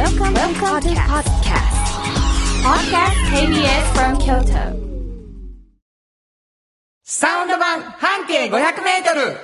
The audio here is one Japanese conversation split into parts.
Welcome, Welcome to podcast. Podcast KBS from Kyoto. サウンド版半径500メートル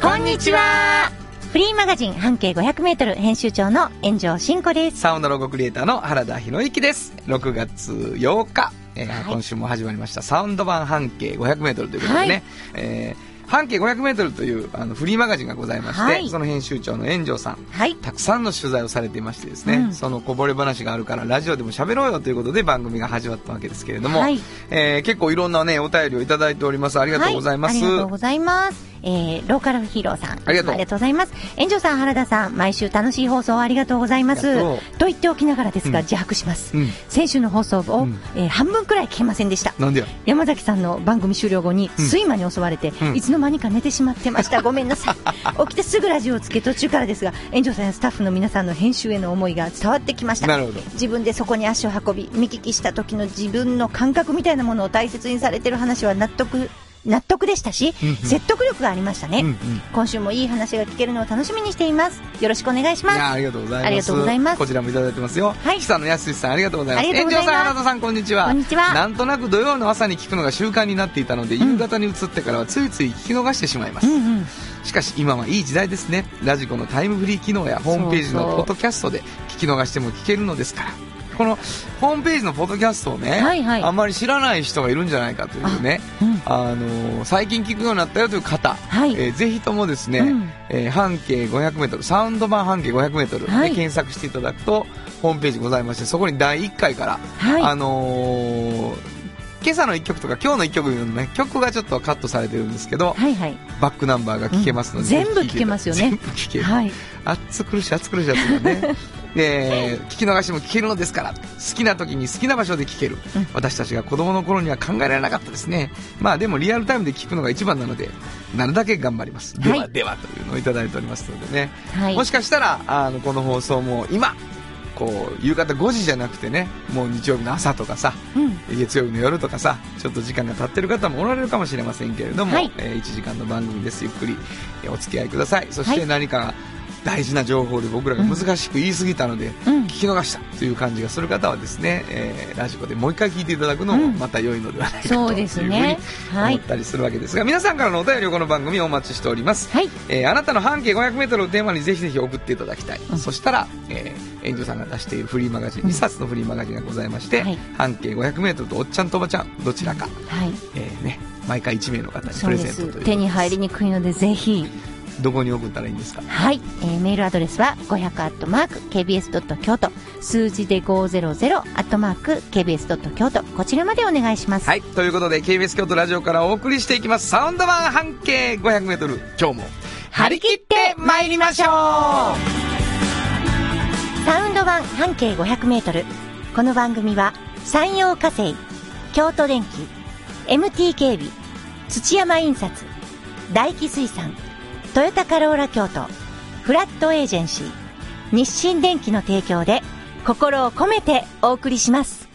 こんにちはフリーマガジン半径500メートル編集長の炎上真子です。サウンドロゴクリエイターの原田博之です。6月8日、えーはい今週も始まりましたサウンド版半径500メートルということでね、はいえー半径500メートルというあのフリーマガジンがございまして、はいその編集長の炎上さん、はい。たくさんの取材をされていましてですね、うんそのこぼれ話があるからラジオでも喋ろうよということで番組が始まったわけですけれども、はいえー結構いろんなね、お便りをいただいております。ありがとうございます。はありがとうございます。えー、ローカルヒーローさん。ありがとうございます。炎上さん、原田さん、毎週楽しい放送ありがとうございますと言っておきながらですが、うん自白します。うん先週の放送を、うんえー半分くらい聞けませんでした。なんでや？山崎さんの番組終了後に、うん睡魔に襲われて、うんいつの間にか寝てしまってました。ごめんなさい。起きてすぐラジオをつけ途中からですが、炎上さんやスタッフの皆さんの編集への思いが伝わってきました。自分でそこに足を運び見聞きした時の自分の感覚みたいなものを大切にされてる話は納得納得でしたし、うんうん説得力がありましたね、うんうん今週もいい話が聞けるのを楽しみにしていますよろしくお願いしますありがとうございます。ありがとうございますこちらもいただいてますよ。はい久野康さん、ありがとうございます。炎上さん、原田さん、こんにちは。こんにちはなんとなく土曜の朝に聞くのが習慣になっていたので、夕方に移ってからはついつい聞き逃してしまいます。うんうんしかし今はいい時代ですね。ラジコのタイムフリー機能やホームページのポッドキャストで聞き逃しても聞けるのですから。このホームページのポッドキャストをね、はいはい。あんまり知らない人がいるんじゃないかというね、うん。あのー最近聞くようになったよという方、はい。えーぜひともですね、うん。えー半径 500m サウンド版半径 500m ではい。検索していただくと、ホームページございましてそこに第1回から、はい。あのー今朝の1曲とか今日の1曲のね曲がちょっとカットされてるんですけど、はいはい。バックナンバーが聴けますので、うん。全部聴けますよね。全部聴ける、はい。暑苦しい暑苦しいやつが ねで聞き逃しも聞けるのですから好きな時に好きな場所で聞ける、うん。私たちが子供の頃には考えられなかったですね。まあでもリアルタイムで聞くのが一番なのでなるだけ頑張ります。では、はい。ではというのをいただいておりますのでね、はい。もしかしたらあのこの放送も今こう夕方5時じゃなくてねもう日曜日の朝とかさうん。月曜日の夜とかさちょっと時間が経ってる方もおられるかもしれませんけれども、はい。えー1時間の番組です。ゆっくりえーお付き合いください。そしはい。て何か大事な情報で僕らが難しく言い過ぎたので、うん。聞き逃したという感じがする方はですね、えーラジコでもう一回聞いていただくのもうん。また良いのではないかとそうですねいうふうにはい。思ったりするわけですが、皆さんからのお便りをこの番組お待ちしております、はい。えーあなたの半径 500m をテーマにぜひぜひ送っていただきたい、うん。そしたら、えー、園長さんが出しているフリーマガジン、2冊のフリーマガジンがございまして、はい。半径 500m とおっちゃんとおばちゃんどちらか、はい。えーね、毎回1名の方にプレゼントという手に入りにくいのでぜひどこに送ったらいいんですか？はい、えーメールアドレスは500アットマーク KBS ドット京都。数字で500アットマーク KBS ドット京都。こちらまでお願いします。はいということで KBS 京都ラジオからお送りしていきます。サウンド版半径 500m 今日も張り切って参りましょう。サウンド版半径500メートル。この番組は山陽火星、京都電機、MT 警備、土山印刷、大気水産、トヨタカローラ京都、フラットエージェンシー、日清電機の提供で心を込めてお送りします。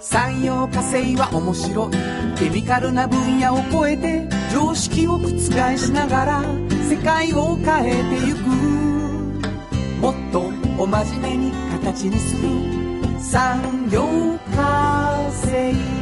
産業化成は面白い。ケミカルな分野を超えて常識を覆しながら世界を変えてゆく。もっとお真面目に形にする。産業化成。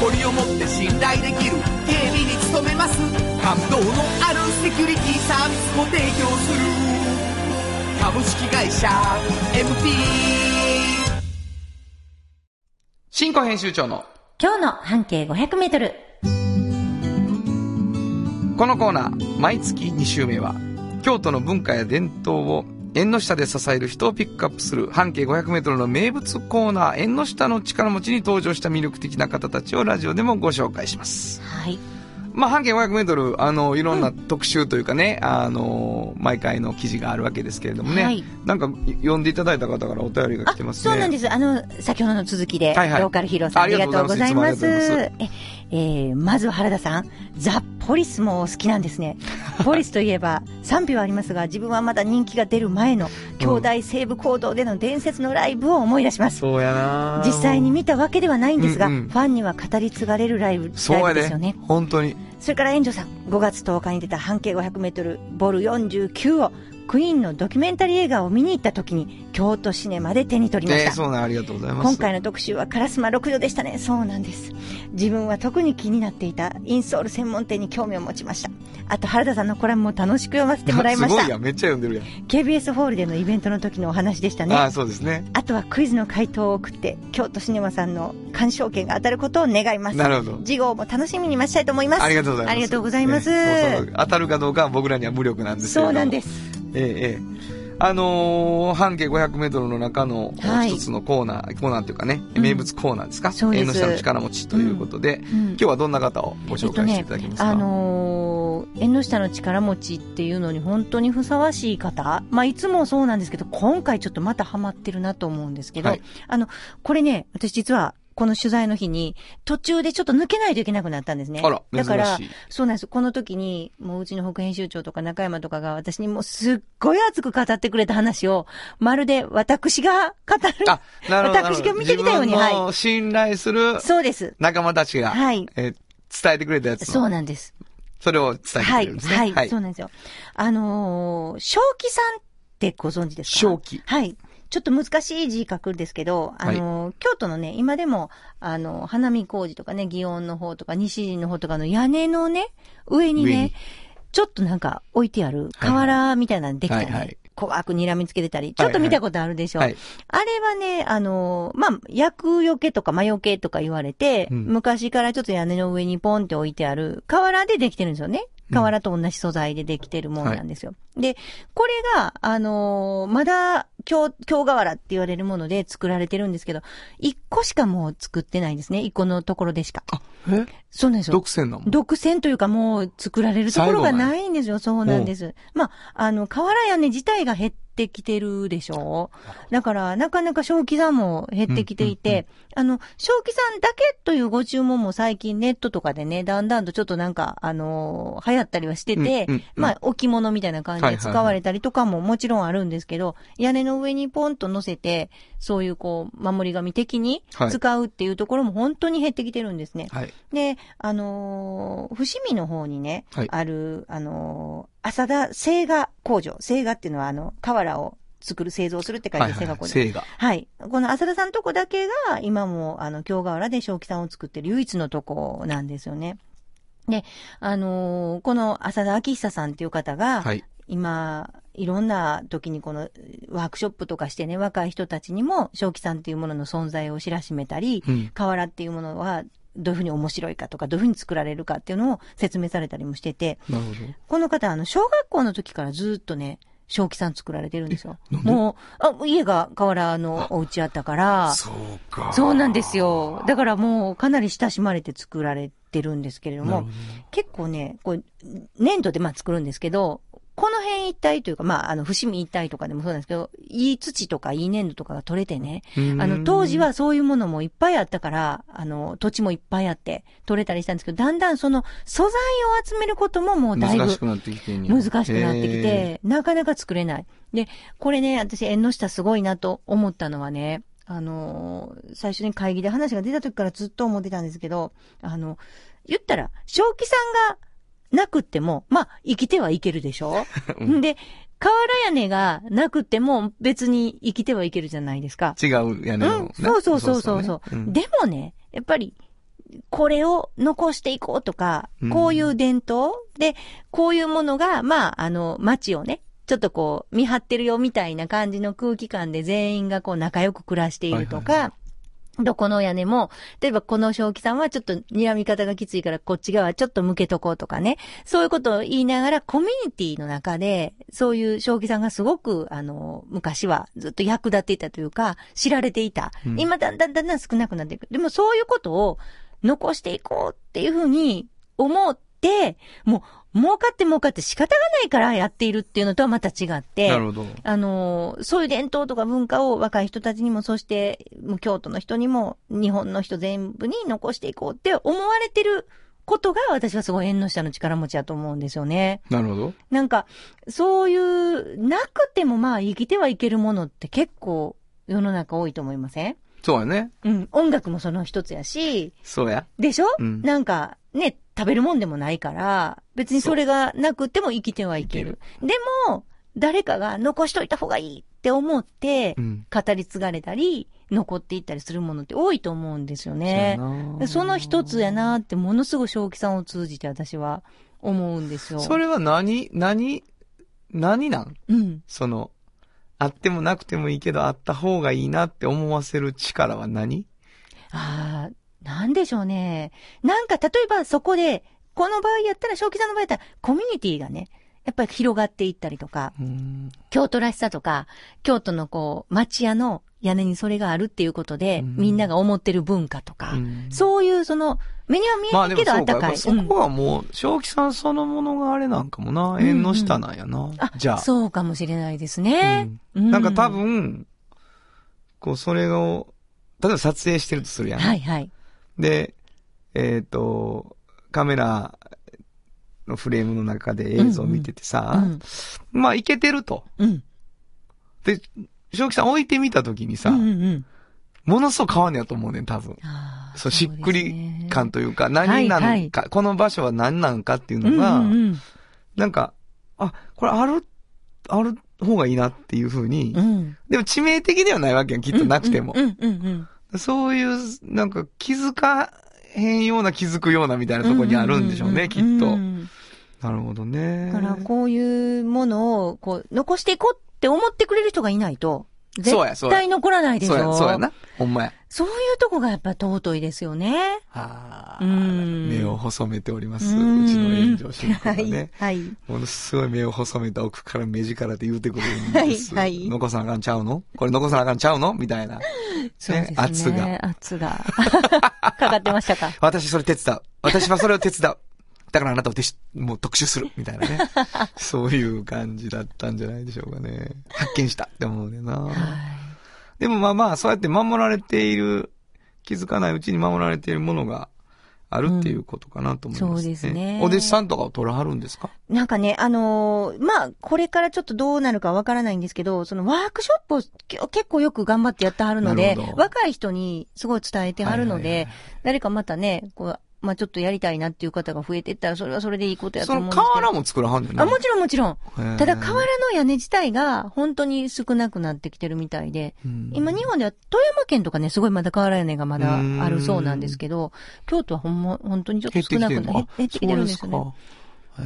誇りを持って信頼できる警備に努めます。感動のあるセキュリティサービスも提供する。株式会社 MT 新庫編集長の今日の半径500メートル。このコーナー毎月2週目は京都の文化や伝統を縁の下で支える人をピックアップする半径500メートルの名物コーナー、縁の下の力持ちに登場した魅力的な方たちをラジオでもご紹介します。はい。まあ、半径500メートル、あの、いろんな特集というかね、あの、毎回の記事があるわけですけれどもね、はいなんか、読んでいただいた方からお便りが来てますね。そうなんです。あの、先ほどの続きで、はいはいローカルヒーローさん、ありがとうございます。えーまずは原田さん、ザ・ポリスもお好きなんですね。ポリスといえば、賛否はありますが、自分はまだ人気が出る前の、兄弟西部行動での伝説のライブを思い出します。そうやな実際に見たわけではないんですが、うんうんファンには語り継がれるライブ、ライそうやでブですよね。。本当に。それから園長さん、5月10日に出た半径500メートルボル49を、クイーンのドキュメンタリー映画を見に行った時に、京都シネマで手に取りました。ねそうなん、ありがとうございます。今回の特集はカラスマ6度でしたね。そうなんです。自分は特に気になっていたインソール専門店に興味を持ちました。あと原田さんのコラムも楽しく読ませてもらいました。すごいやん、めっちゃ読んでるやん。KBS ホールでのイベントの時のお話でしたね。ああ、そうですね。あとはクイズの回答を送って、京都シネマさんの鑑賞券が当たることを願います。なるほど。次号も楽しみに待ちたいと思います。ありがとうございます。ありがとうございます。ね当たるかどうかは僕らには無力なんですけれどもそうなんです。ええ、ええ。あのー、半径500メートルの中のはい。一つのコーナー、コーナーというかね、うん。名物コーナーですか？そう縁の下の力持ちということで、うん。今日はどんな方をご紹介していただけますか、あのー、縁の下の力持ちっていうのに本当にふさわしい方、まあ、いつもそうなんですけど、今回ちょっとまたハマってるなと思うんですけど、はい。あの、これね、私実は、この取材の日に、途中でちょっと抜けないといけなくなったんですね。あら、だから。そうなんです。この時に、もううちの副編集長とか中山とかが私にもうすっごい熱く語ってくれた話を、まるで私が語る。あ、なるほど。私が見てきたように自分の信頼するそうです。仲間たちが、はいえー伝えてくれたやつのそうなんです。それを伝えてくはい、れるんですね。はい、そうなんですよ。あのー、正気さんってご存知ですか？正気はい。ちょっと難しい字書くんですけど、あのー京都のね、今でも、あの、花見工事とかね、祇園の方とか、西陣の方とかの屋根のね、上にね、ちょっとなんか置いてあるはい瓦みたいなのできたね、はいはい怖く睨みつけてたり、ちょっと見たことあるでしょ。はい。あれはね、あのまあ、薬よけとか魔除けとか言われて、うん昔からちょっと屋根の上にポンって置いてある、瓦でできてるんですよね。瓦と同じ素材でできてるものなんですよ。で、これが、あのまだ、京、京瓦って言われるもので作られてるんですけど、一個しかもう作ってないんですね。一個のところでしか。あ、え？そうなんですよ。独占なもん独占というかもう作られるところがないんですよ。そうなんです。まあ、あの、瓦屋根自体が減ってきてるでしょ？だから、なかなか正気さんも減ってきていて、あの、正気さんだけというご注文も最近ネットとかでね、だんだんとちょっとなんか、あの流行ったりはしてて、うんうんうん。まあ、置物みたいな感じで使われたりとかももちろんあるんですけど、屋根の上にポンと乗せて、そういうこう、守り神的にはい。使うっていうところも本当に減ってきてるんですね。はい。で、あのー伏見の方にね、はい。ある、あのー浅田製画工場。製画っていうのは、あの、瓦を作る、製造するって書い。て製画工場。はい。この浅田さんとこだけが、今も、あの、京瓦で正気さんを作ってる唯一のとこなんですよね。で、あのーこの浅田明久さんっていう方が、はい。今、いろんな時にこのワークショップとかしてね、若い人たちにも、正気さんっていうものの存在を知らしめたり、うん。瓦っていうものはどういうふうに面白いかとか、どういうふうに作られるかっていうのを説明されたりもしてて、なるほど。この方、あの、小学校の時からずっとね、正気さん作られてるんですよ。もう、あ、家が瓦のお家あったから、そうか。そうなんですよ。だからもうかなり親しまれて作られてるんですけれどもど結構ね、こう、粘土でまあ作るんですけど、この辺一帯というか、まあ、あの、伏見一帯とかでもそうなんですけど、いい土とかいい粘土とかが取れてね、あの、当時、はそういうものもいっぱいあったから、あの、土地もいっぱいあって、取れたりしたんですけど、だんだんその素材を集めることももうだいぶ難しくなってきて難しくなってきへて、なかなか作れない。で、これね、私、縁の下すごいなと思ったのはね、あのー最初に会議で話が出た時からずっと思ってたんですけど、あの、言ったら、正気さんがなくっても、まあ、生きてはいけるでしょ？うん。で、瓦屋根がなくっても別に生きてはいけるじゃないですか。ー違う屋根の、うん、そうそうそうそうそう、ね。ん。でもね、やっぱり、これを残していこうとかうん、こういう伝統、で、こういうものが、まあ、あの、街をね、ちょっとこう、見張ってるよみたいな感じの空気感で全員がこう仲良く暮らしているとか、はいはいどこの屋根も、例えばこの正気さんはちょっと睨み方がきついからこっち側ちょっと向けとこうとかね。そういうことを言いながらコミュニティの中で、そういう正気さんがすごく、あの、昔はずっと役立っていたというか、知られていた。うん今だんだんだんだん少なくなっていく。でもそういうことを残していこうっていうふうに思って、もう、儲かって儲かって仕方がないからやっているっていうのとはまた違って。なるほど。あのー、そういう伝統とか文化を若い人たちにも、そして、京都の人にも、日本の人全部に残していこうって思われてることが、私はすごい縁の下の力持ちだと思うんですよね。なるほど。なんか、そういう、なくてもまあ生きてはいけるものって結構世の中多いと思いません？そうやね。うん。音楽もその一つやし、そうや。でしょ、うんなんか、ね、食べるもんでもないから、別にそれがなくても生きてはいける。でも、誰かが残しといた方がいいって思ってう、ん。語り継がれたり、残っていったりするものって多いと思うんですよね。その一つやなって、ものすごい正気さんを通じて私は思うんですよ。それは何、何、何なん？うん。その、あってもなくてもいいけど、あった方がいいなって思わせる力は何？ああ、なんでしょうね。なんか、例えばそこで、この場合やったら、正気さんの場合やったら、コミュニティがね、やっぱり広がっていったりとか、うん。京都らしさとか、京都のこう、町屋の屋根にそれがあるっていうことで、うんみんなが思ってる文化とか、うんそういうその、目には見えないけどあったかい。そこはもう、正気さんそのものがあれなんかもな、ん縁の下なんやな。あ、じゃあ。そうかもしれないですね。うんなんか多分、分、こう、それを、例えば撮影してるとするやん。はいはい。で、えっ、と、カメラのフレームの中で映像を見ててさ、うん。まあ、いけてると。うん。で、正気さん置いてみたときにさ、うんうんうん。ものすごく変わんねやと思うねん、多分。そう、しっくり感というか、はい何なのか、はいこの場所は何なのかっていうのが、うんうんなんか、あ、これある、ある方がいいなっていうふうに、うん。うん。でも致命的ではないわけやん、きっとなくても。うんうんうんそういう、なんか気づかへんような気づくようなみたいなうん。ところにあるんでしょうね、きっと。うんなるほどね。だから、こういうものを、こう、残していこうって思ってくれる人がいないと、絶対残らないでしょ？そうや、そうやな。ほんまや。そういうとこがやっぱ尊いですよね。あうん目を細めております。ううんちの炎上進行がね。はい。はい。ものすごい目を細めた奥から目力で言うてくるんです。はいはい残さなあかんちゃうの？これ残さなあかんちゃうの？みたいな。そうですね。圧が。圧が。かかってましたか？私それ手伝う。私はそれを手伝う。だからあなたをもう特集する。みたいなね。そういう感じだったんじゃないでしょうかね。発見したって思うねんな。はでもまあまあ、そうやって守られている、気づかないうちに守られているものがあるっていうことかなと思います、ねそうですねお弟子さんとかを取らはるんですか？い。なんかね、あのーまあ、これからちょっとどうなるかわからないんですけど、そのワークショップを結構よく頑張ってやってはるので若い人にすごい伝えてはるので、はいはいはい誰かまたね、こう、まあちょっとやりたいなっていう方が増えていったら、それはそれでいいことやとその思うんですけど。瓦も作らはんねんな。あ、もちろんもちろん。ただ、瓦の屋根自体が本当に少なくなってきてるみたいで、うん今日本では富山県とかね、すごいまだ瓦屋根がまだあるそうなんですけど、京都はほんま、本当にちょっと少なくな減ってきてるんですよね。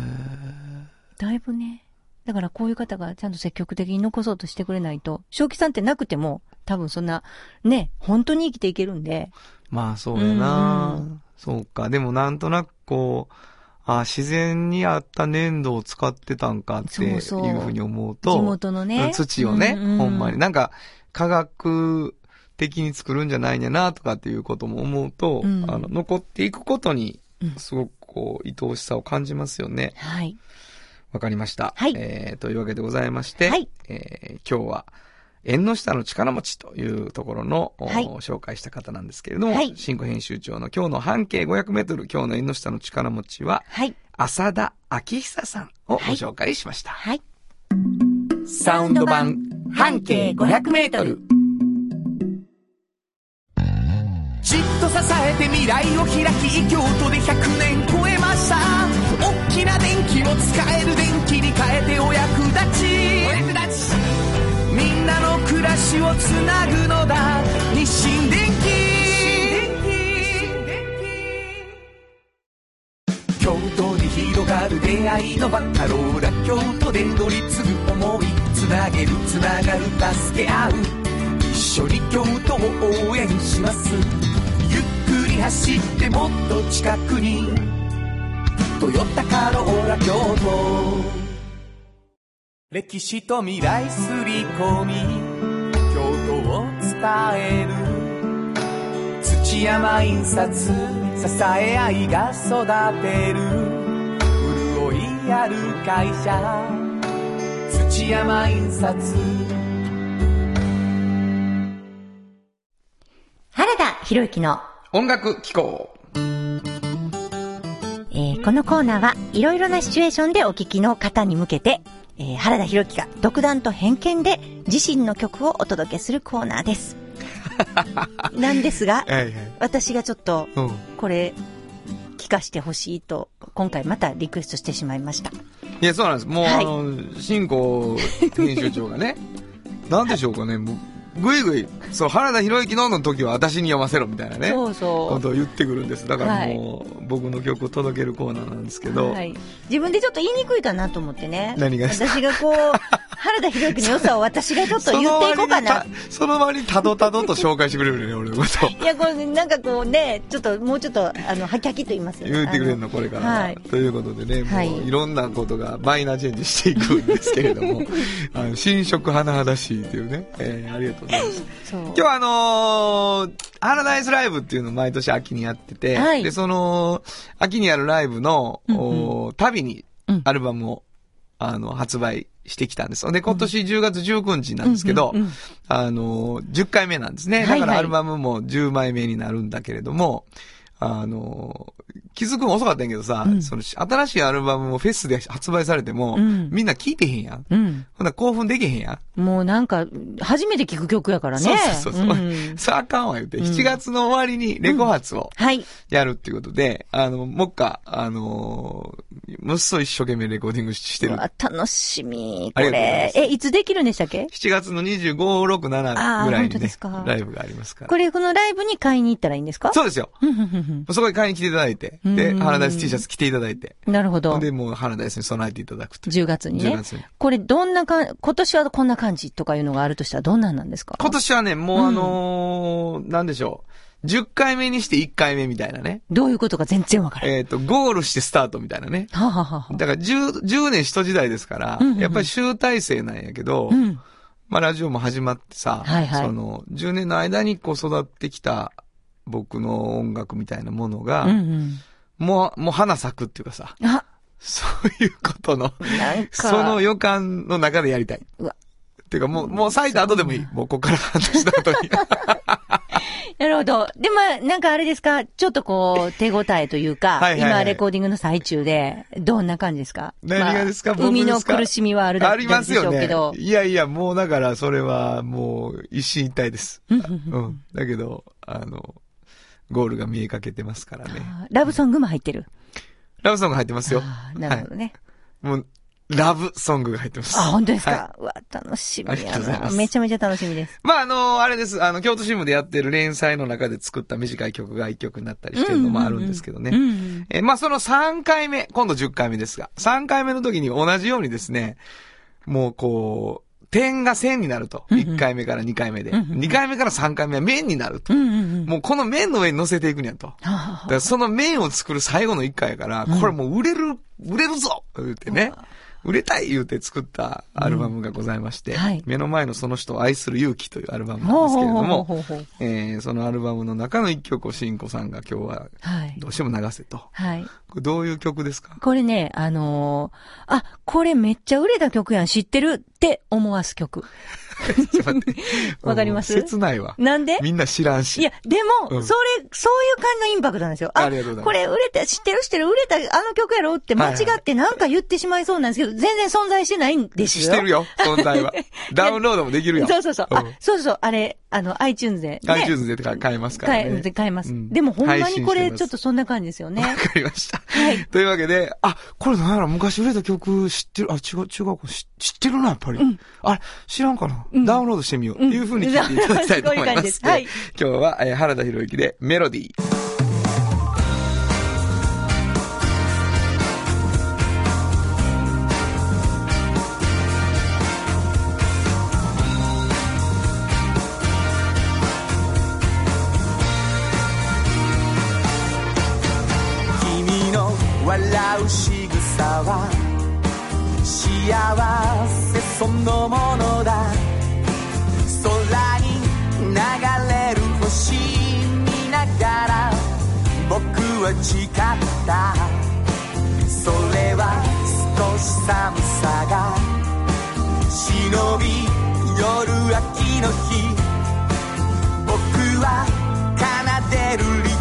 だいぶね。だからこういう方がちゃんと積極的に残そうとしてくれないと、正気さんってなくても、多分そんな、ね、本当に生きていけるんで、まあそうやな、うんそうか。でもなんとなくこう、あ自然にあった粘土を使ってたんかっていうそうそうふうに思うと、地元のね。土をね、うんうんほんまに。なんか、科学的に作るんじゃないんやなとかっていうことも思うと、うんあの、残っていくことにうん、すごくこう、愛おしさを感じますよね。はい。わかりました。はいえー、というわけでございまして、はいえー今日は、縁の下の力持ちというところの、おはい紹介した方なんですけれども、はい新語編集長の今日の半径500メートル、今日の縁の下の力持ちは、はい。浅田明久さんをご紹介しました。はい。サウンド版半径500メートル。じっと支えて未来を開き京都で100年超えました大きな電気を使える電気に変えてお役立ちなの暮らしをつなぐのだ。日清電気京都に広がる出会いのバカローラ京都で乗り継ぐ思いつなげるつながる助け合う。一緒に京都を応援します。ゆっくり走ってもっと近くに「トヨタカローラ京都」歴史と未来すり込み。える。土山印刷支え合いが育てる。潤いある会社。土山印刷原田博之の、音楽機構。えーこのコーナーはいろいろなシチュエーションでお聞きの方に向けて、えー原田博之が独断と偏見で自身の曲をお届けするコーナーです。なんですが、はいはい。私がちょっと、うん。これ、聞かしてほしいと、今回またリクエストしてしまいました。いや、そうなんです。もう、はいあの、新興編集長がね、なんでしょうかね、もう、ぐいぐい、そう、原田博之のの時は私に読ませろみたいなね。そうそことを言ってくるんです。だからもう、僕の曲を届けるコーナーなんですけう。ど、はい。自分でちょっと言いにくいかなと思ってね。何が私がこう、原田博之の良さを私がちょっと言っていこうかな。その割にたどたどと紹介してくれるよね、俺のこと。いや、これ、なんかこうね、ちょっと、もうちょっと、あの、はきはきと言いますよ言ってくれるの、あこれから。はいということでね、もう、はいい、ろんなことがマイナーチェンジしていくんですけれども、あの新色甚だしいというね、えーありがとうございます。今日はあのー、ハラダイスライブっていうのを毎年秋にやってて、はいで、その、秋にやるライブの、うんうん旅にうんアルバムを、あの、発売してきたんです。で、今年10月19日なんですけど、うんうんうんあの、10回目なんですね。はいはいだからアルバムも10枚目になるんだけれども、あの、気づくの遅かったんやけどさ、うんその、新しいアルバムもフェスで発売されても、うんみんな聴いてへんやん。うん。ほんなら興奮できへんやん。もうなんか、初めて聞く曲やからね。そうそうそう。んさああかんわ言って、うん7月の終わりにレコ発をはい。やるっていうことで、あの、もっか、あのー、もっそ一生懸命レコーディングしてる楽しみ。これ。すえ、いつできるんでしたっけ？7月の25、6、7あーぐらいにね本当ですか、ライブがありますから。これ、このライブに買いに行ったらいいんですか？そうですよ。そこに買いに来ていただいて、うで、んハラダイス T シャツ着ていただいて、なるほど。で、もうハラダイスに備えていただくという。10月に10ね。月に。これ、どんなかん、今年はこんな感じとかいうのがあるとしたらどんなんなんですか？今年はね、もううんあのーなんでしょう。10回目にして1回目みたいなね。どういうことか全然わからない。えっ、と、ゴールしてスタートみたいなね。はあはあはあだから10、10年一時代ですから、うんうんうんやっぱり集大成なんやけど、うん。まあラジオも始まってさ、はいはいその、10年の間にこう育ってきた僕の音楽みたいなものが、うんうん。もう、もう花咲くっていうかさ、あ、そういうことの。その予感の中でやりたい。うわっていうかもう、もう咲いた後でもいい。もうここから半年の後に。なるほど。で、まあ、なんかあれですか、ちょっとこう、手応えというか、はいはいはい今レコーディングの最中で、どんな感じですか？何がですか？海の苦しみはあるだありますよねでしょうけど。。いやいや、もうだからそれはもう一進一退です。うん。だけど、あの、ゴールが見えかけてますからね。ラブソングも入ってる？ラブソング入ってますよ。なるほどね。もう、ラブソングが入ってます。あ、本当ですか、はうわ、楽しみありがやな。とうございますめちゃめちゃ楽しみです。まあ、あの、あれです。あの、京都新聞でやってる連載の中で作った短い曲が一曲になったりしてるのもあるんですけどね。うんうんえーまあ、その3回目、今度10回目ですが、3回目の時に同じようにですね、もうこう、点が線になると。うんうん1回目から2回目で。うんうん2回目から3回目は面になると。もうこの面の上に乗せていくにゃと。その面を作る最後の1回やから、これもう売れる、売れるぞ言ってね。売れたい言うて作ったアルバムがございまして、うんはい目の前のその人を愛する勇気というアルバムあなんですけれども、ほうほうほうほうえーそのアルバムの中の一曲をしんこさんが今日ははい。どうしても流せと。はい。これどういう曲ですか？これね、あのーあ、これめっちゃ売れた曲やん、知ってるって思わす曲。ちょっと待って。わかります？切ないわ。なんで？みんな知らんし。いや、でも、うんそれ、そういう感じのインパクトなんですよ。ありがとうございますこれ売れた、知ってる？知ってる、売れた、あの曲やろ？って間違ってなんか言ってしまいそうなんですけど、全然存在してないんですよ。してるよ、存在は。ダウンロードもできるよ。そうそうそう。あん、そうそう、あれ、あの、iTunes で、ね。iTunes で買えますから買え、買えます。うんでもほんま配にこれ、ちょっとそんな感じですよね。わかりました。はいというわけで、あ、これなんやろ、昔売れた曲知ってる、あ、違う、違う、知知ってるな、やっぱり。あれ、知らんかな、うんダウンロードしてみよういうふうに聞いていただきたいと思います。はい、今日は、え、原田博之でメロディー。う仕草は幸せそのものは誓った。それは少し寒さが。忍び夜秋の日。僕は奏でる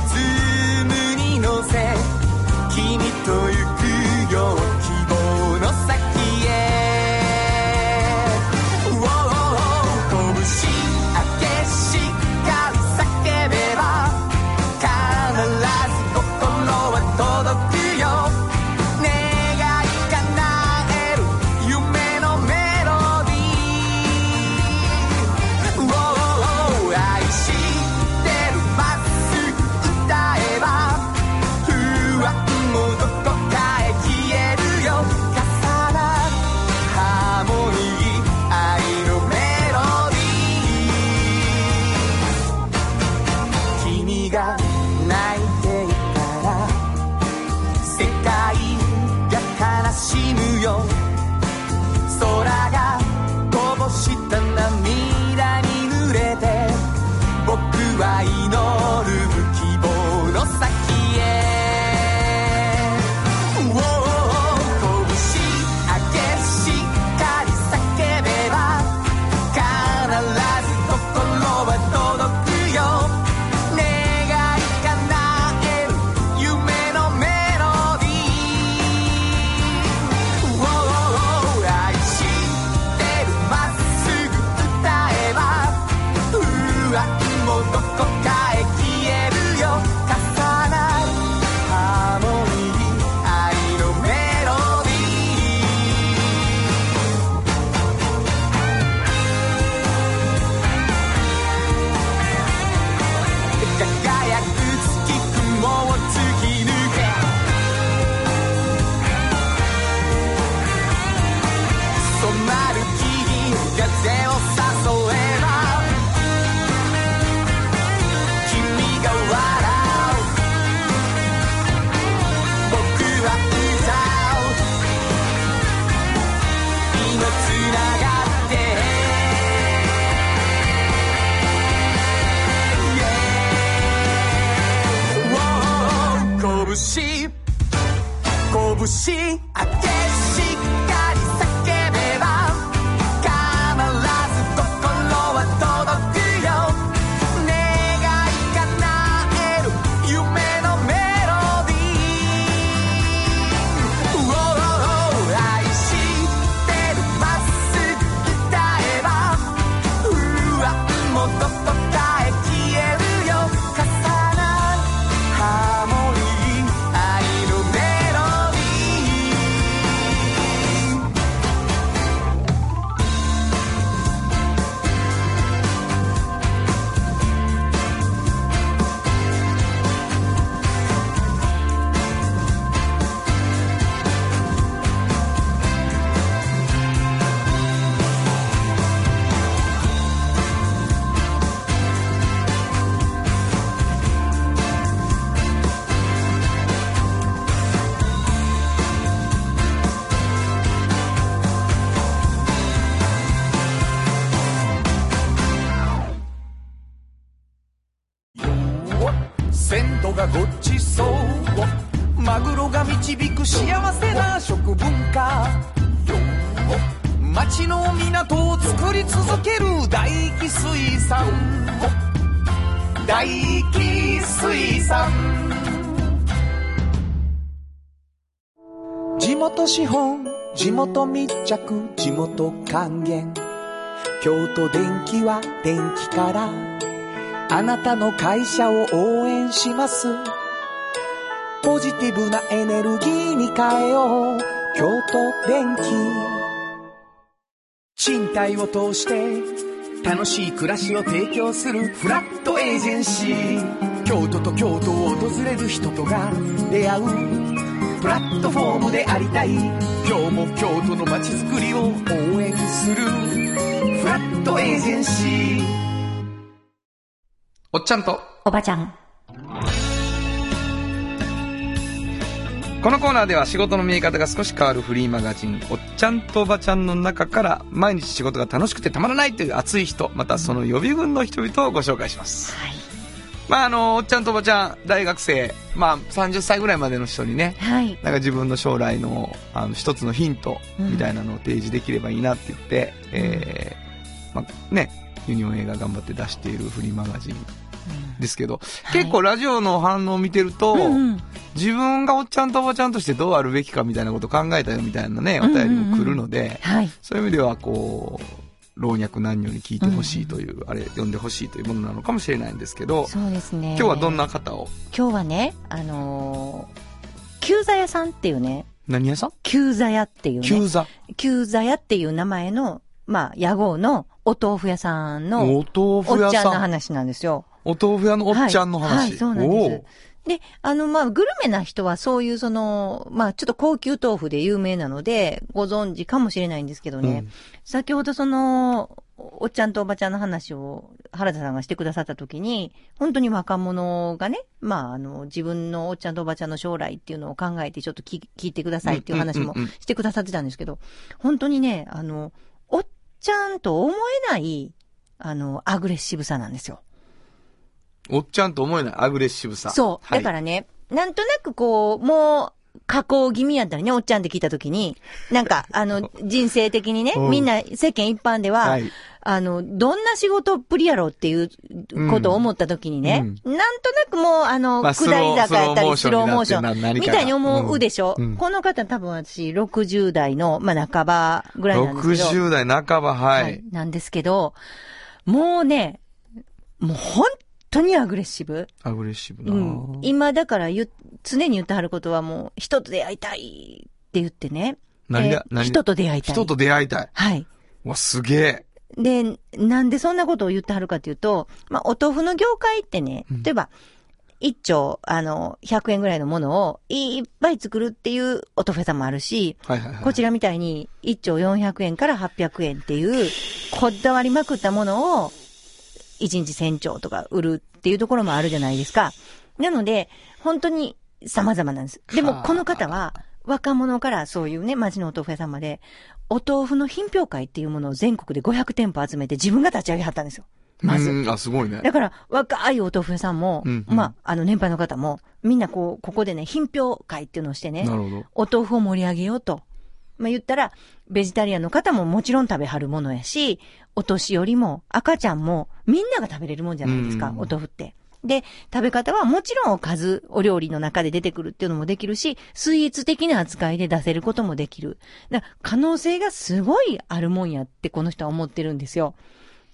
水産地元資本地元密着地元還元。京都電気は電気からあなたの会社を応援します。ポジティブなエネルギーに変えよう。京都電気賃貸を通して楽しい暮らしを提供するフラットエージェンシー。京都と京都を訪れる人とが出会うプラットフォームでありたい今日も京都の街づくりを応援するフラットエージェンシーおっちゃんと、おばちゃん。このコーナーでは仕事の見え方が少し変わるフリーマガジン、おっちゃんとおばちゃんの中から毎日仕事が楽しくてたまらないという熱い人、またその予備軍の人々をご紹介します。はい。まああの、おっちゃんとおばちゃん、大学生、まあ30歳ぐらいまでの人にね、はい。なんか自分の将来のあの一つのヒントみたいなのを提示できればいいなって言って、えーまあね、ユニオン映画頑張って出しているフリーマガジンですけど、はい。結構ラジオの反応を見てると、うんうん。自分がおっちゃんとおばちゃんとしてどうあるべきかみたいなことを考えたよみたいなね、お便りも来るので、はい。そういう意味ではこう、老若男女に聞いてほしいという、あれ、読んでほしいというものなのかもしれないんですけど、そうですね。今日はどんな方を？今日はね、あのー、旧座屋さんっていうね、何屋さん？旧座屋っていうね、旧座？旧座屋っていう名前の、まあ、屋号のお豆腐屋さんのお豆腐おっちゃん屋さん。の話なんですよ。お豆腐屋のおっちゃんの話。はいはいそうなんですで、あの、まあ、グルメな人はそういうその、まあ、ちょっと高級豆腐で有名なので、ご存知かもしれないんですけどね、うん。先ほどその、おっちゃんとおばちゃんの話を原田さんがしてくださった時に、本当に若者がね、まあ、あの、自分のおっちゃんとおばちゃんの将来っていうのを考えてちょっと聞聞いてくださいっていう話もしてくださってたんですけど、本当にね、あの、おっちゃんと思えない、あの、アグレッシブさなんですよ。おっちゃんと思えない。アグレッシブさ。そう。はい。だからね、なんとなくこう、もう、加工気味やったりね、おっちゃんって聞いたときに、なんか、あの、人生的にねう、ん。みんな世間一般では、はい。あの、どんな仕事っぷりやろうっていうことを思ったときにね、なんとなくもう、あの、まあ下り坂やったり、ススローローモーショモーションになってン、何かが。みたいに思うでしょ、うん。うん。この方多分私、60代の、まあ、半ばぐらいなんですけど。60代半ば、はい。はい。なんですけど、もうね、もう本当にアグレッシブ？アグレッシブな、うん。今だから言う、常に言ってはることはもう、人と出会いたいって言ってね。えー何が？何人と出会いたい。人と出会いたい。はい。うわ、すげえ。で、なんでそんなことを言ってはるかというと、まあ、お豆腐の業界ってねうん、例えば、一丁、あの、100円ぐらいのものをいっぱい作るっていうお豆腐屋さんもあるし、はいはいはい。こちらみたいに一丁400円から800円っていう、こだわりまくったものを、1日1000丁とか売るっていうところもあるじゃないですか。なので、本当に様々なんです。でも、はあこの方は、若者からそういうね、町のお豆腐屋さんまで、お豆腐の品評会っていうものを全国で500店舗集めて自分が立ち上げはったんですよ。まず。うんあ、すごいね。だから、若いお豆腐屋さんも、うんうんまあ、あの、年配の方も、みんなこう、ここでね、品評会っていうのをしてね、なるほど。お豆腐を盛り上げようと。まあ、言ったら、ベジタリアンの方ももちろん食べはるものやし、お年寄りも赤ちゃんもみんなが食べれるもんじゃないですか、うんお豆腐って。で、食べ方はもちろんおかず、お料理の中で出てくるっていうのもできるし、スイーツ的な扱いで出せることもできる。だ可能性がすごいあるもんやってこの人は思ってるんですよ。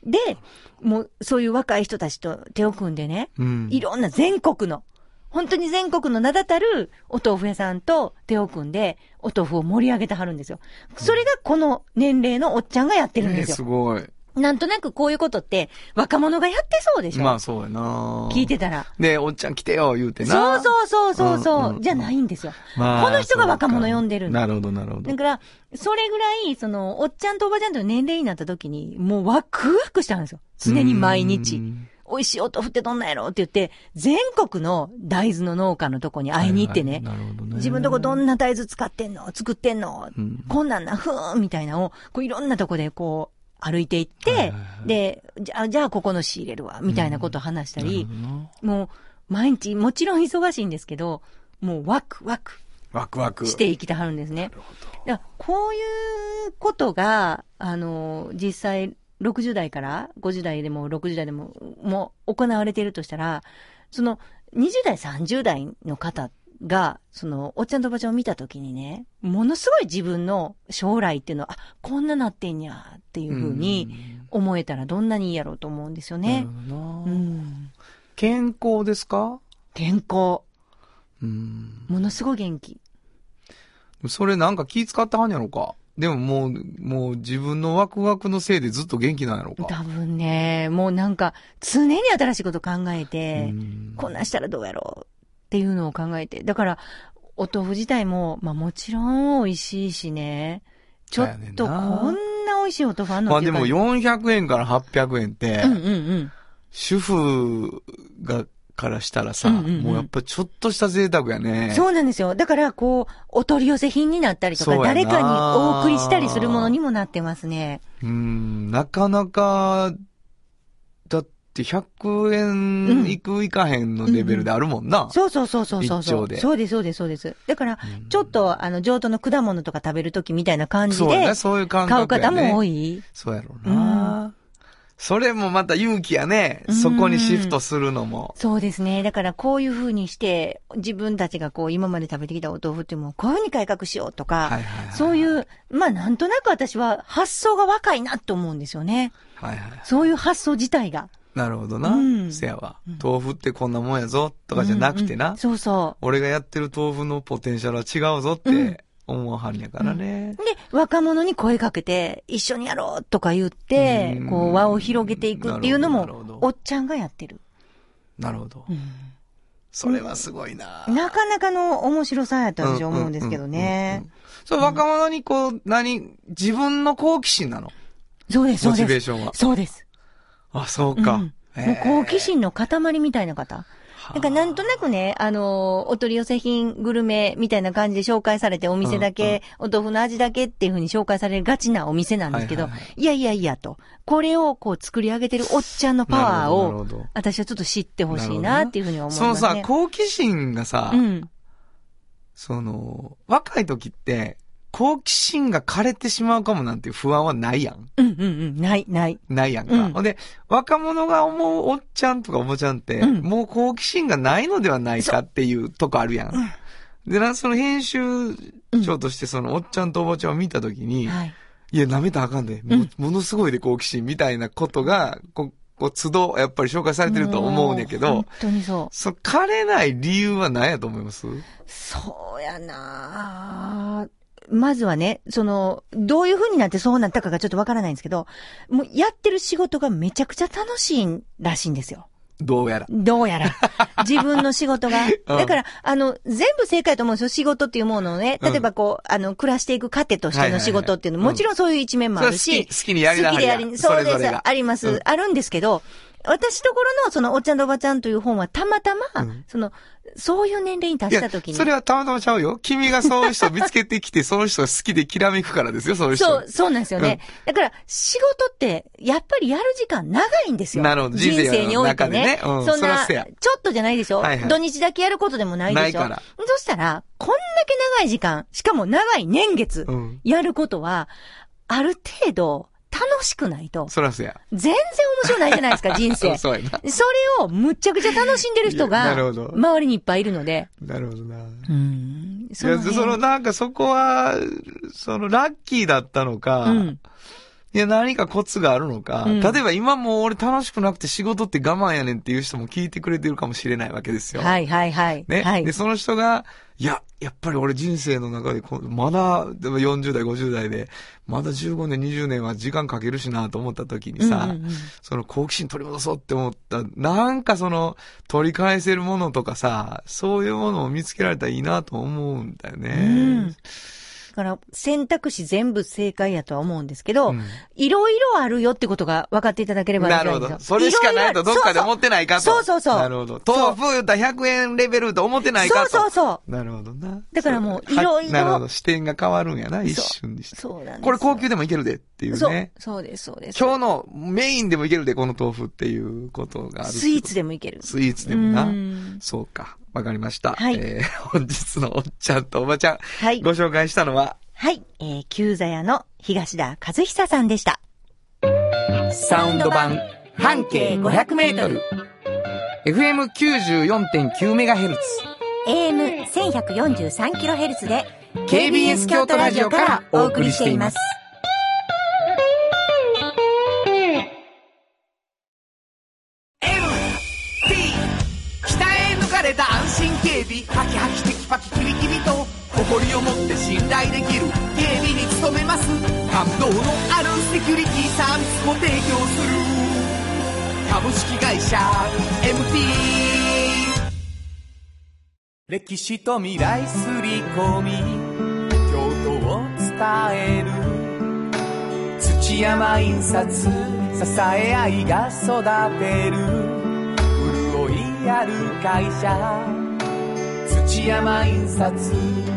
で、もうそういう若い人たちと手を組んでね、うん。いろんな全国の、本当に全国の名だたるお豆腐屋さんと手を組んで、お豆腐を盛り上げてはるんですよ。それがこの年齢のおっちゃんがやってるんねですよ。すごい。なんとなくこういうことって若者がやってそうでしょ、まあそうやな聞いてたら。で、おっちゃん来てよ、言うてな。そうそうそうそうそう、うんうんうんじゃないんですよ。まあこの人が若者呼んでるんだなるほど、なるほどだ。から、それぐらい、その、おっちゃんとおばちゃんとの年齢になった時に、もうワクワクしたんですよ。常に毎う日。ん美味しいお豆腐ってどんなんやろって言って、全国の大豆の農家のとこに会いに行ってね、はいはいなるほどね。自分とこどんな大豆使ってんの作ってんの、うんこんなんな、ふーんみたいなのを、こういろんなとこでこう、歩いていって、はいはいはいで、じゃあ、じゃあここの仕入れるわ、みたいなことを話したり、なるほどなもう、毎日、もちろん忙しいんですけど、もうワクワクワクワク。して生きてはるんですね。いやこういうことが、あの、実際、60代から50代でも60代でも、もう行われているとしたら、その、20代、30代の方が、その、おっちゃんとおばちゃんを見たときにね、ものすごい自分の将来っていうのは、あ、こんななってんや、っていうふうに思えたらどんなにいいやろうと思うんですよね。う。なん健康ですか？健康。うん。ものすごい元気。それなんか気使ってはんやろか？でももう、もう自分のワクワクのせいでずっと元気なんやろか。多分ね、もうなんか、常に新しいこと考えて、うんこんなんしたらどうやろうっていうのを考えて。だから、お豆腐自体も、まあもちろん美味しいしね。ちょっとこんな美味しいお豆腐あんの？まあでもっていう感じ400円から800円って、うんうんうん。主婦がからしたらさ、うんうんうんもうやっぱちょっとした贅沢やね。そうなんですよ。だから、こう、お取り寄せ品になったりとか、誰かにお送りしたりするものにもなってますね。うん、なかなか、だって100円いくいかへんのレベルであるもんな。そうそうそうそうそうそう。一丁でそうです、そうです、そうです。だから、うんちょっと、あの、上等の果物とか食べるときみたいな感じでそうやね、、そういう感買う覚やね。方も多い。そうやろうな。それもまた勇気やね。うんそこにシフトするのも。そうですね。だから、こういう風にして、自分たちがこう、今まで食べてきたお豆腐っていうのを、こういう風に改革しようとか、はいはいはい。そういう、まあ、なんとなく私は発想が若いなと思うんですよね。はいはい。そういう発想自体が。なるほどな。うんせやわうん。豆腐ってこんなもんやぞ、とかじゃなくてな。うんうんそうそ俺がやってる豆腐のポテンシャルは違うぞっうんて思わはんやからね。う。で、若者に声かけて、一緒にやろうとか言ってうん、こう、輪を広げていくっていうのもおっちゃんがやってる。なるほどう。んそれはすごいな。なかなかの面白さやと私は思うんですけどね。そう、若者にこう、何、自分の好奇心なの？そうです、そモうです。チベーションは。そうです。あ、そうかうん。もう好奇心の塊みたいな方。だからなんとなくね、あのーお取り寄せ品、グルメみたいな感じで紹介されて、お店だけ、お豆腐の味だけっていう風に紹介されがちなお店なんですけど、いはいはいはいやいやいやと、これをこう作り上げてるおっちゃんのパワーを、私はちょっと知ってほしいなっていう風には思いますね。そのさ、好奇心がさ、うん。その、若い時って、好奇心が枯れてしまうかもなんていう不安はないやん。うんうんうん。ない、ない。ないやんか。うんほんで、若者が思うおっちゃんとかおばちゃんって、うんもう好奇心がないのではないかっていうとこあるやん。でな、その編集長としてそのおっちゃんとおばちゃんを見た時に、はい。いや、舐めたらあかんで、もうんものすごいで好奇心みたいなことが、ここう、都度、やっぱり紹介されてると思うんやけどもう本、当にそう。そう、枯れない理由は何やと思います？そうやなあまずはね、その、どういう風になってそうなったかがちょっとわからないんですけど、もうやってる仕事がめちゃくちゃ楽しいらしいんですよ。どうやら。どうやら。自分の仕事が。うんだから、あの、全部正解だと思うんですよ。仕事っていうものをね。うん例えばこう、あの、暮らしていく糧としての仕事っていうのも、もちろんそういう一面もあるし。好きにやりなは好きでやり、そうです。あります、うんあるんですけど、私ところのそのおっちゃんとおばちゃんという本はたまたま、うんその、そういう年齢に達した時に。それはたまたまちゃうよ。君がそういう人を見つけてきて、その人が好きできらめくからですよ、そういう人。そう、そうなんですよね。だから、仕事って、やっぱりやる時間長いんですよ。なるほど人人生においてね。ねうんそんな、ちょっとじゃないでしょ、はいはい土日だけやることでもないでしょないからそしたら、こんだけ長い時間、しかも長い年月、うん。やることは、ある程度、楽しくないと、そらせや。全然面白ないじゃないですか、人生。そうやな。それをむっちゃくちゃ楽しんでる人が、周りにいっぱいいるので。なるほどな。うん。いや、その、なんかそこは、その、ラッキーだったのか、うん。いや、何かコツがあるのか、うん例えば今もう俺楽しくなくて仕事って我慢やねんっていう人も聞いてくれてるかもしれないわけですよ。はいはいはい。ね。はいで、。その人が、いや、やっぱり俺人生の中でまだ、でも40代、50代で、まだ15年、20年は時間かけるしなと思った時にさ、うんうんうんその好奇心取り戻そうって思った、なんかその、取り返せるものとかさ、そういうものを見つけられたらいいなと思うんだよね。うんだから、選択肢全部正解やとは思うんですけど、うんいろいろあるよってことが分かっていただければなるほど。それしかないとどっかで思ってないかと。そうそうそうなるほど。豆腐言うたら100円レベルと思ってないかと。そうそうそう。なるほどな。だからもうそれろいろなるほど。視点が変わるんやな、一瞬にして。そうなんです。これ高級でもいけるでっていうそうね。。そうです、そうです。今日のメインでもいけるで、この豆腐っていうことがある。スイーツでもいける。スイーツでもなう。んそうか。わかりました。はいえー 本日のおっちゃんとおばちゃん、はいご紹介したのは、はい。えー、旧座屋の東田和久さんでした。サウンド版半径500メートル FM94.9MHz。AM1143kHz で KBS 京都ラジオからお送りしています。誇りを持って信頼できる警備に努めます。感動のあるセキュリティサービスも提供する。株式会社 MT 歴史と未来すり込み京都を伝える。土山印刷支え合いが育てる。潤いある会社。土山印刷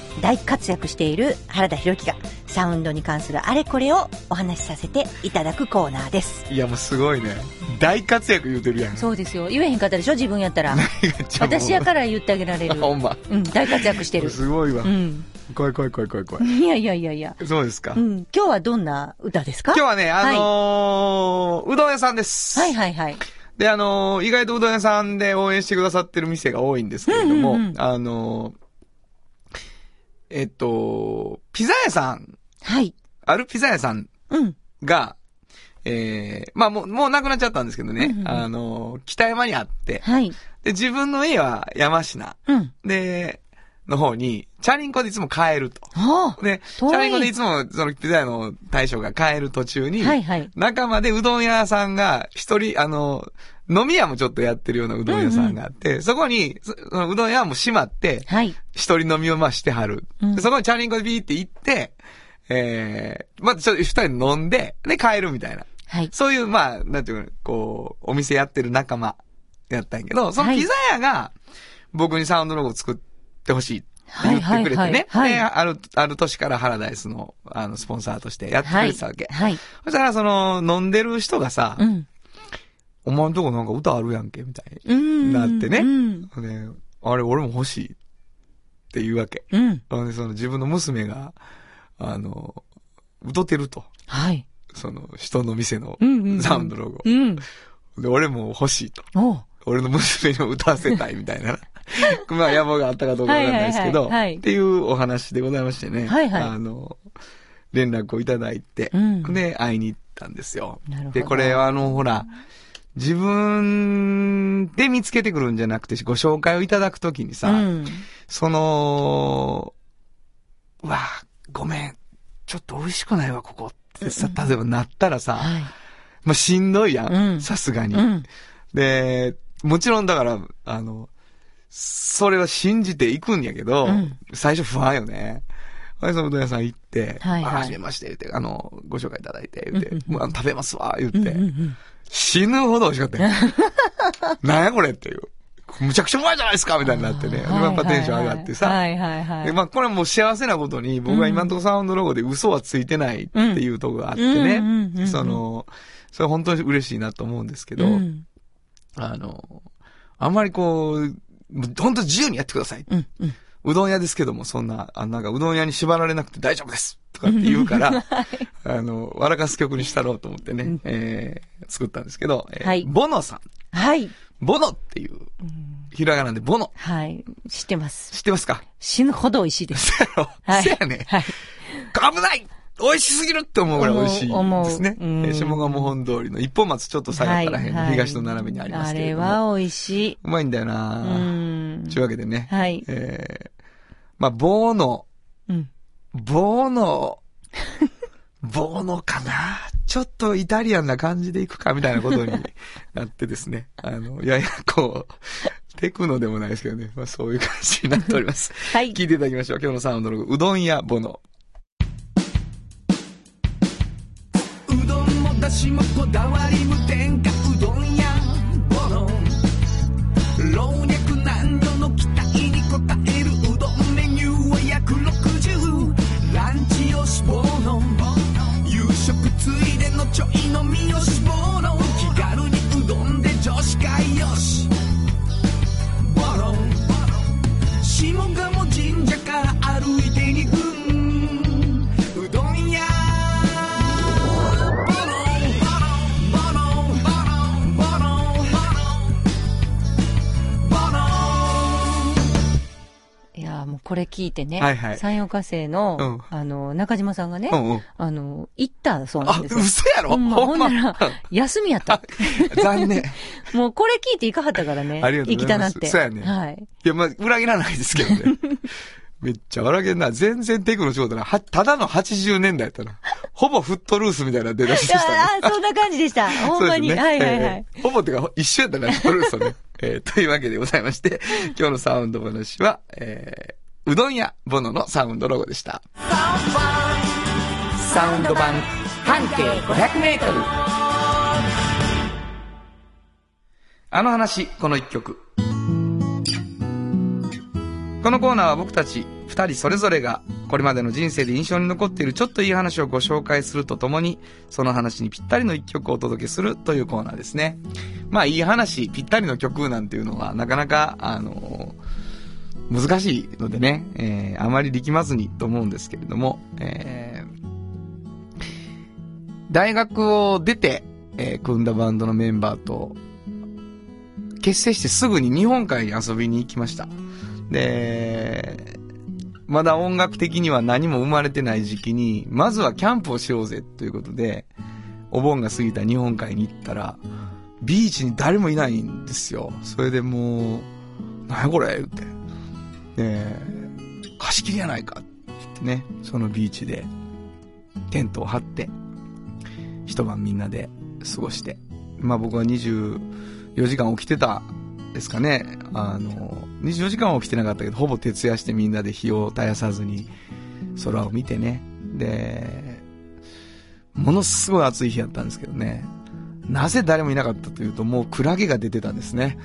大活躍している原田博之がサウンドに関するあれこれをお話しさせていただくコーナーです。いや、もうすごいね。大活躍言うてるやん。そうですよ。言えへんかったでしょ？自分やったら。私やから言ってあげられる。ほんま。うん、大活躍してる。すごいわう。ん。怖い怖い怖い怖い怖い。いやいやいやいや。そうですか。うん。今日はどんな歌ですか？今日はね、あのーうどん屋さんです。はいはいはい。で、あのー意外とうどん屋さんで応援してくださってる店が多いんですけれども、うんうんうんあのーえっと、ピザ屋さん、はい。あるピザ屋さんうん。が、えー、まあもう、もうなくなっちゃったんですけどね、うんうんうんあのー北山にあって、はい。で、自分の家は山科、うん。で、の方に、チャリンコでいつも帰ると。はで、チャリンコでいつも、そのピザ屋の大将が帰る途中に、あ。はいはい。仲間でうどん屋さんが一人、あの、飲み屋もちょっとやってるようなうどん屋さんがあって、そこに、そそのうどん屋はもう閉まって、はい。一人飲みをまあしてはる。うんでそこにチャリンコでビーって行って、えー、まあちょっと二人で飲んで、で帰るみたいな。はい。そういう、まあ、なんていうの、こう、お店やってる仲間やったんやけど、そのピザ屋が、僕にサウンドロゴを作ってほしいって言ってくれてね。はいはいはいある、ある年からハラダイスの、あの、スポンサーとしてやってくはいれてたわけ。。はい。そしたら、その、飲んでる人がさ、うん。お前んとこなんか歌あるやんけ、みたいうん。なってねうん。あれ、俺も欲しい。って言うわけ。うん。その自分の娘が、あの、歌ってると。はい。その、人の店のうんうんうんサウンドロゴ。うん。で、俺も欲しいと。俺の娘にも歌わせたいみたいな。まあ野望があったかどうかわかんないですけど、っていうお話でございましてね。はいはいあの、連絡をいただいて、うんで、会いに行ったんですよ。なるほどで、これはあの、ほら、自分で見つけてくるんじゃなくて、ご紹介をいただくときにさ、うん。その、うわごめん、ちょっと美味しくないわ、ここってさ、例えばなったらさ、はい。まあ、しんどいやうんん、さすがに。うん。で、もちろんだから、あの、それは信じていくんやけど、うん最初不安よね。で、そのうどん屋さん行って、はいはいあ、はじめまして、言って、あの、ご紹介いただいて、言って、うあの食べますわ、言って、死ぬほど美味しかったよ。なんやこれっていう。むちゃくちゃうまいじゃないですかみたいになってね。でやっぱテンション上がってさ。はいはいはい。でまあ、これはもう幸せなことに、僕は今のところサウンドロゴで嘘はついてないっていうところがあってね。その、それ本当に嬉しいなと思うんですけど、うん。あの、あんまりこう、本当自由にやってください。うん。うん。うどん屋ですけども、そんな、あなんかうどん屋に縛られなくて大丈夫ですとかって言うから、あの、笑かす曲にしたろうと思ってね、えー、作ったんですけど、えーはいボノさん。はい。ボノっていう、ひらがなでボノ。はい。知ってます。知ってますか？死ぬほど美味しいです。せやろ、はい。せやね。はい。危ない美味しすぎるって思うぐらい美味しいですね。思う下鴨本通りの一本松ちょっと下がったらへんの、はい東の斜めにありますけれども。あれは美味しい。うまいんだような、ん。というわけでね。はい。えー、まあ、ボーノ、うん。ボーノ、ボーノかな？ちょっとイタリアンな感じでいくかみたいなことになってですね。あの、ややこう、テクノでもないですけどね。まあそういう感じになっております。はい。聞いていただきましょう。今日のサウンドロゴ、うどん屋ボノ。私もこだわり無添加いてね、はいはい山陽火星の、うんあの、中島さんがね、うんうん。あの、行ったそうなあ、んですよ。嘘やろ？ほんま、ほんなら、休みやった。残念。もうこれ聞いて行かはったからね。ありがとうございます行きたなって。そうやねはい。いや、まあ、裏切らないですけどね。めっちゃ笑けんな。全然テクの仕事な。は、ただの80年代やったな。ほぼフットルースみたいな出だしでしたね。あそんな感じでした。ほんまに。ねはいはいはい。えーほぼってか、一緒やったな、フットルースとね。えーというわけでございまして、今日のサウンド話は、えー、うどん屋ボノのサウンドロゴでした。サウンド版半径500メートルあの話、この一曲。このコーナーは僕たち二人それぞれがこれまでの人生で印象に残っているちょっといい話をご紹介するとともに、その話にぴったりの一曲をお届けするというコーナーですね。まあいい話、ぴったりの曲なんていうのはなかなか、あの難しいのでね、えー、あまり力まずにと思うんですけれども、えー、大学を出て、えー組んだバンドのメンバーと、結成してすぐに日本海に遊びに行きました。で、まだ音楽的には何も生まれてない時期に、まずはキャンプをしようぜということで、お盆が過ぎた日本海に行ったら、ビーチに誰もいないんですよ。それでもう、なんやこれって。で、貸し切りやないかってってね、そのビーチでテントを張って、一晩みんなで過ごして。まあ僕は24時間起きてたですかね。あの、24時間は起きてなかったけど、ほぼ徹夜してみんなで火を絶やさずに空を見てね。で、ものすごい暑い日やったんですけどね。なぜ誰もいなかったというと、もうクラゲが出てたんですね。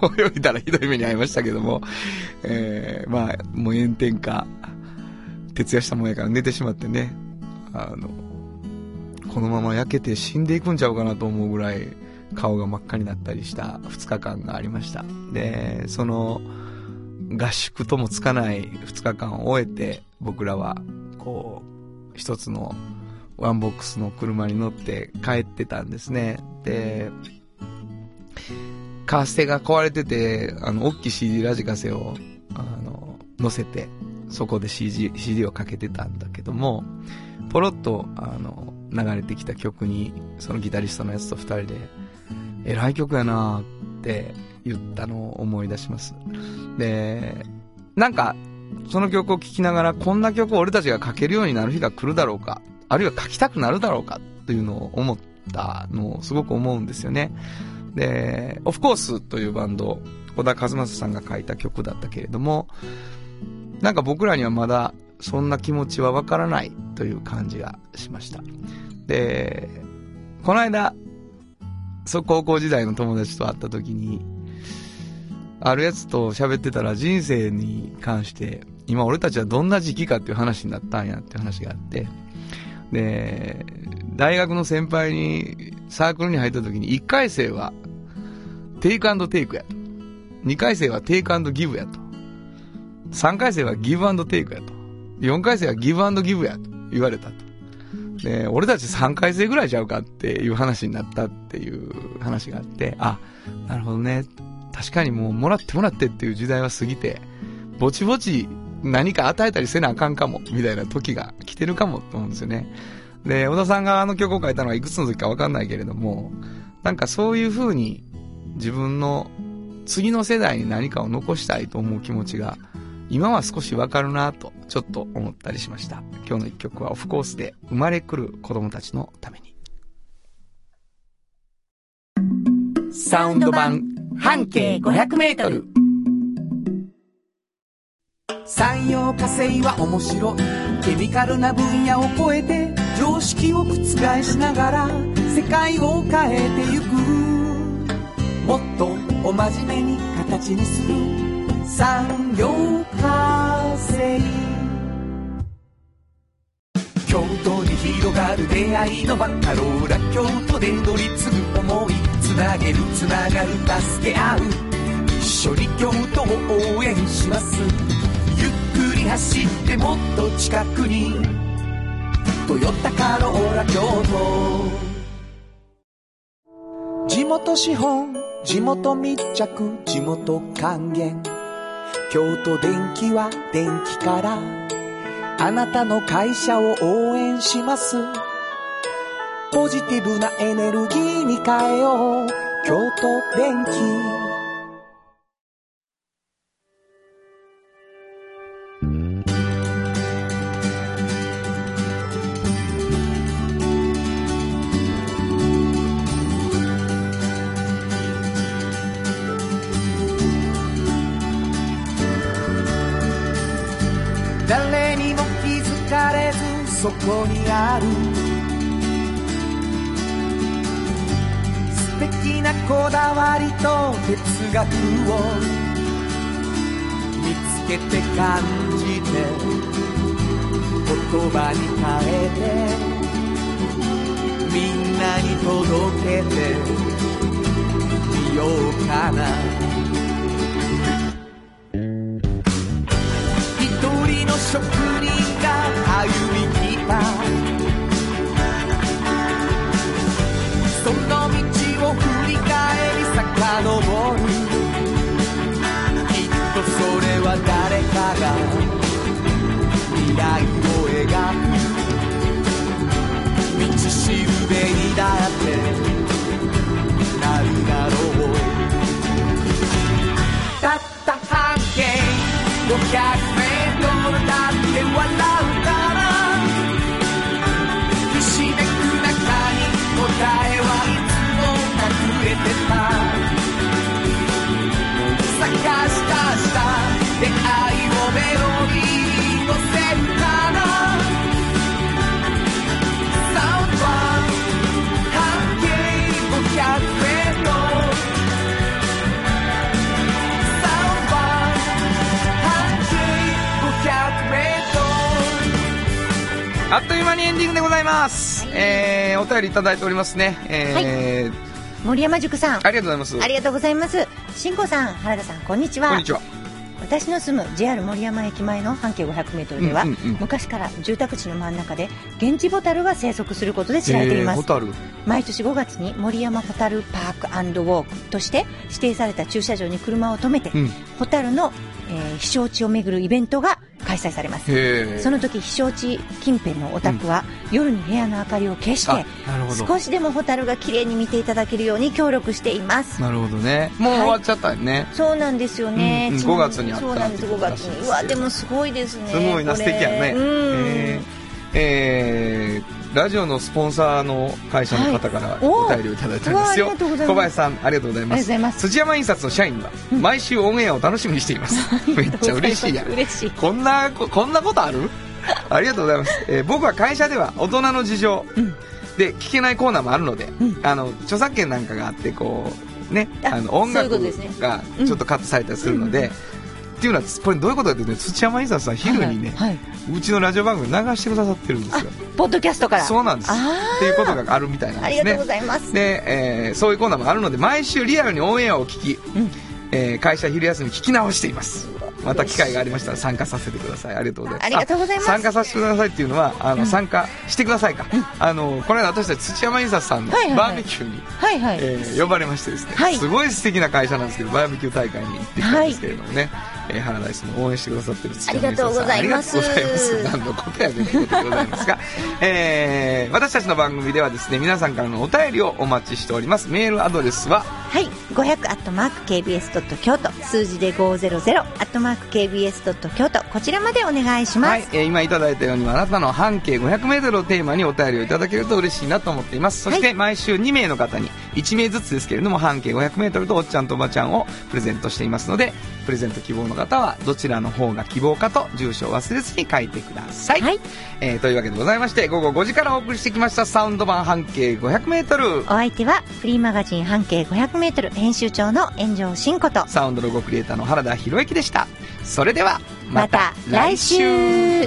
泳いだらひどい目に遭いましたけども、えー、まあ、もう炎天下、徹夜したもんやから寝てしまってね、あの、このまま焼けて死んでいくんちゃうかなと思うぐらい顔が真っ赤になったりした2日間がありました。で、その合宿ともつかない2日間を終えて僕らはこう一つのワンボックスの車に乗って帰ってたんですね。で、カーステが壊れてて、あの、大きい CD ラジカセを、あの、乗せて、そこで CD、CD をかけてたんだけども、ポロッと、あの、流れてきた曲に、そのギタリストのやつと二人で、えらい曲やなって言ったのを思い出します。で、なんか、その曲を聴きながら、こんな曲を俺たちが書けるようになる日が来るだろうか、あるいは書きたくなるだろうか、というのを思ったのをすごく思うんですよね。で、オフコースというバンド、小田和正さんが書いた曲だったけれども、なんか僕らにはまだそんな気持ちはわからないという感じがしました。で、この間、そう高校時代の友達と会った時に、あるやつと喋ってたら人生に関して、今俺たちはどんな時期かっていう話になったんやっていう話があって、で、大学の先輩にサークルに入った時に1回生はテイクアンドテイクやと。2回生はテイクアンドギブやと。3回生はギブアンドテイクやと。4回生はギブアンドギブやと言われたと。で、俺たち3回生ぐらいちゃうかっていう話になったっていう話があって、あ、なるほどね。確かにもうもらってもらってっていう時代は過ぎて、ぼちぼち何か与えたりせなあかんかも、みたいな時が来てるかもと思うんですよね。で、小田さんがあの曲を書いたのはいくつの時かわかんないけれども、なんかそういう風に自分の次の世代に何かを残したいと思う気持ちが今は少しわかるなとちょっと思ったりしました。今日の一曲はオフコースで生まれ来る子供たちのために。サウンド版半径500メートル産業化成は面白いケミカルな分野を超えて常識を覆しながら世界を変えてゆくもっとお真面目に形にする。産業化成京都に広がる出会いの場カローラ京都で乗り継ぐ思い。つなげるつながる助け合う。一緒に京都を応援します。ゆっくり走ってもっと近くに「トヨタカローラ京都」元資本地元密着地元還元。京都電気は電気からあなたの会社を応援します。ポジティブなエネルギーに変えよう。京都電気哲学を見つけて感じて言葉に変えてみんなに届けてみようかな一人の職人が歩み遡るきっとそれは誰かが未来を描く。道しるべにだって。あっという間にエンディングでございます。えー、お便りいただいておりますね。えー森山塾さん。ありがとうございます。ありがとうございます。新子さん、原田さん、こんにちは。こんにちは。私の住む JR 森山駅前の半径500メートルでは、うんうんうん昔から住宅地の真ん中で現地ボタルが生息することで知られています、ホタル。毎年5月に森山ホタルパークウォークとして指定された駐車場に車を止めて、うんホタルの、えー飛翔地を巡るイベントが開催されます。その時飛翔地近辺のお宅は、夜に部屋の明かりを消して少しでもホタルが綺麗に見ていただけるように協力しています。なるほどね。もう終わっちゃったよね。そうなんですよね、うんうんちなみ5月にあったそうなんです5ってことらしいです月に。うわでもすごいですねすごいな、素敵やね。うん、え。ーえーラジオのスポンサーの会社の方からはい。おお便りをいただいてますよ。うわありがとうござい小林さん、ありがとうございます。ありがとうございます。土山印刷の社員は、毎週オンエアを楽しみにしています。めっちゃ嬉しいやん。嬉しい。こんな、ここんなことある？ありがとうございます。えー僕は会社では大人の事情。で聞けないコーナーもあるので、うん。あの、著作権なんかがあって、こう、ね、ああの、音楽がちょっとカットされたりするので、っていうのは、これどういうことかというとね、土山印刷さん昼にね、はい、はいうちのラジオ番組流してくださってるんですよ。ポッドキャストからそうなんです。あっていうことがあるみたいなんですね。ありがとうございます、で、えーそういうコーナーもあるので、毎週リアルにオンエアを聞き、うんえー会社昼休み聞き直しています。また機会がありましたら参加させてください。ありがとうございます。ありがとうございます。あ参加させてくださいっていうのは、あの、参加してくださいか。あの、この間私たち土山印刷さんのはいはいはい。バーベキューに、はいはい、えー呼ばれましてですね、はい。すごい素敵な会社なんですけど、バーベキュー大会に行ってきたんですけれどもね、えー、原田さんも応援してくださってる土山印刷さん。ありがとうございます。ありがとうございます。何のことやねんってことでございますが、えー、私たちの番組ではですね、皆さんからのお便りをお待ちしております。メールアドレスは、はい500アットマーク KBS ドット京都数字で500アットマーク KBS ドット京都こちらまでお願いします、はい、えー今いただいたようにあなたの半径 500m をテーマにお便りをいただけると嬉しいなと思っています。そしてはい。毎週2名の方に1名ずつですけれども半径 500m とおっちゃんとおばちゃんをプレゼントしていますのでプレゼント希望の方はどちらの方が希望かと住所を忘れずに書いてください、はい。えーというわけでございまして午後5時からお送りしてきましたサウンド版半径 500m お相手はフリーマガジン半径 500m 編集長の炎上真子とサウンドロゴクリエイターの原田博之でした。それではまた来週。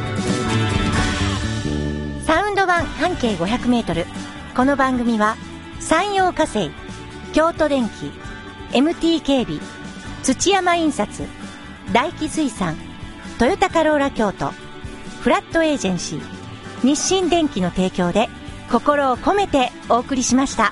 サウンド版半径 500m この番組は山陽火星京都電機 MT 警備土山印刷大気水産トヨタカローラ京都フラットエージェンシー日清電機の提供で心を込めてお送りしました。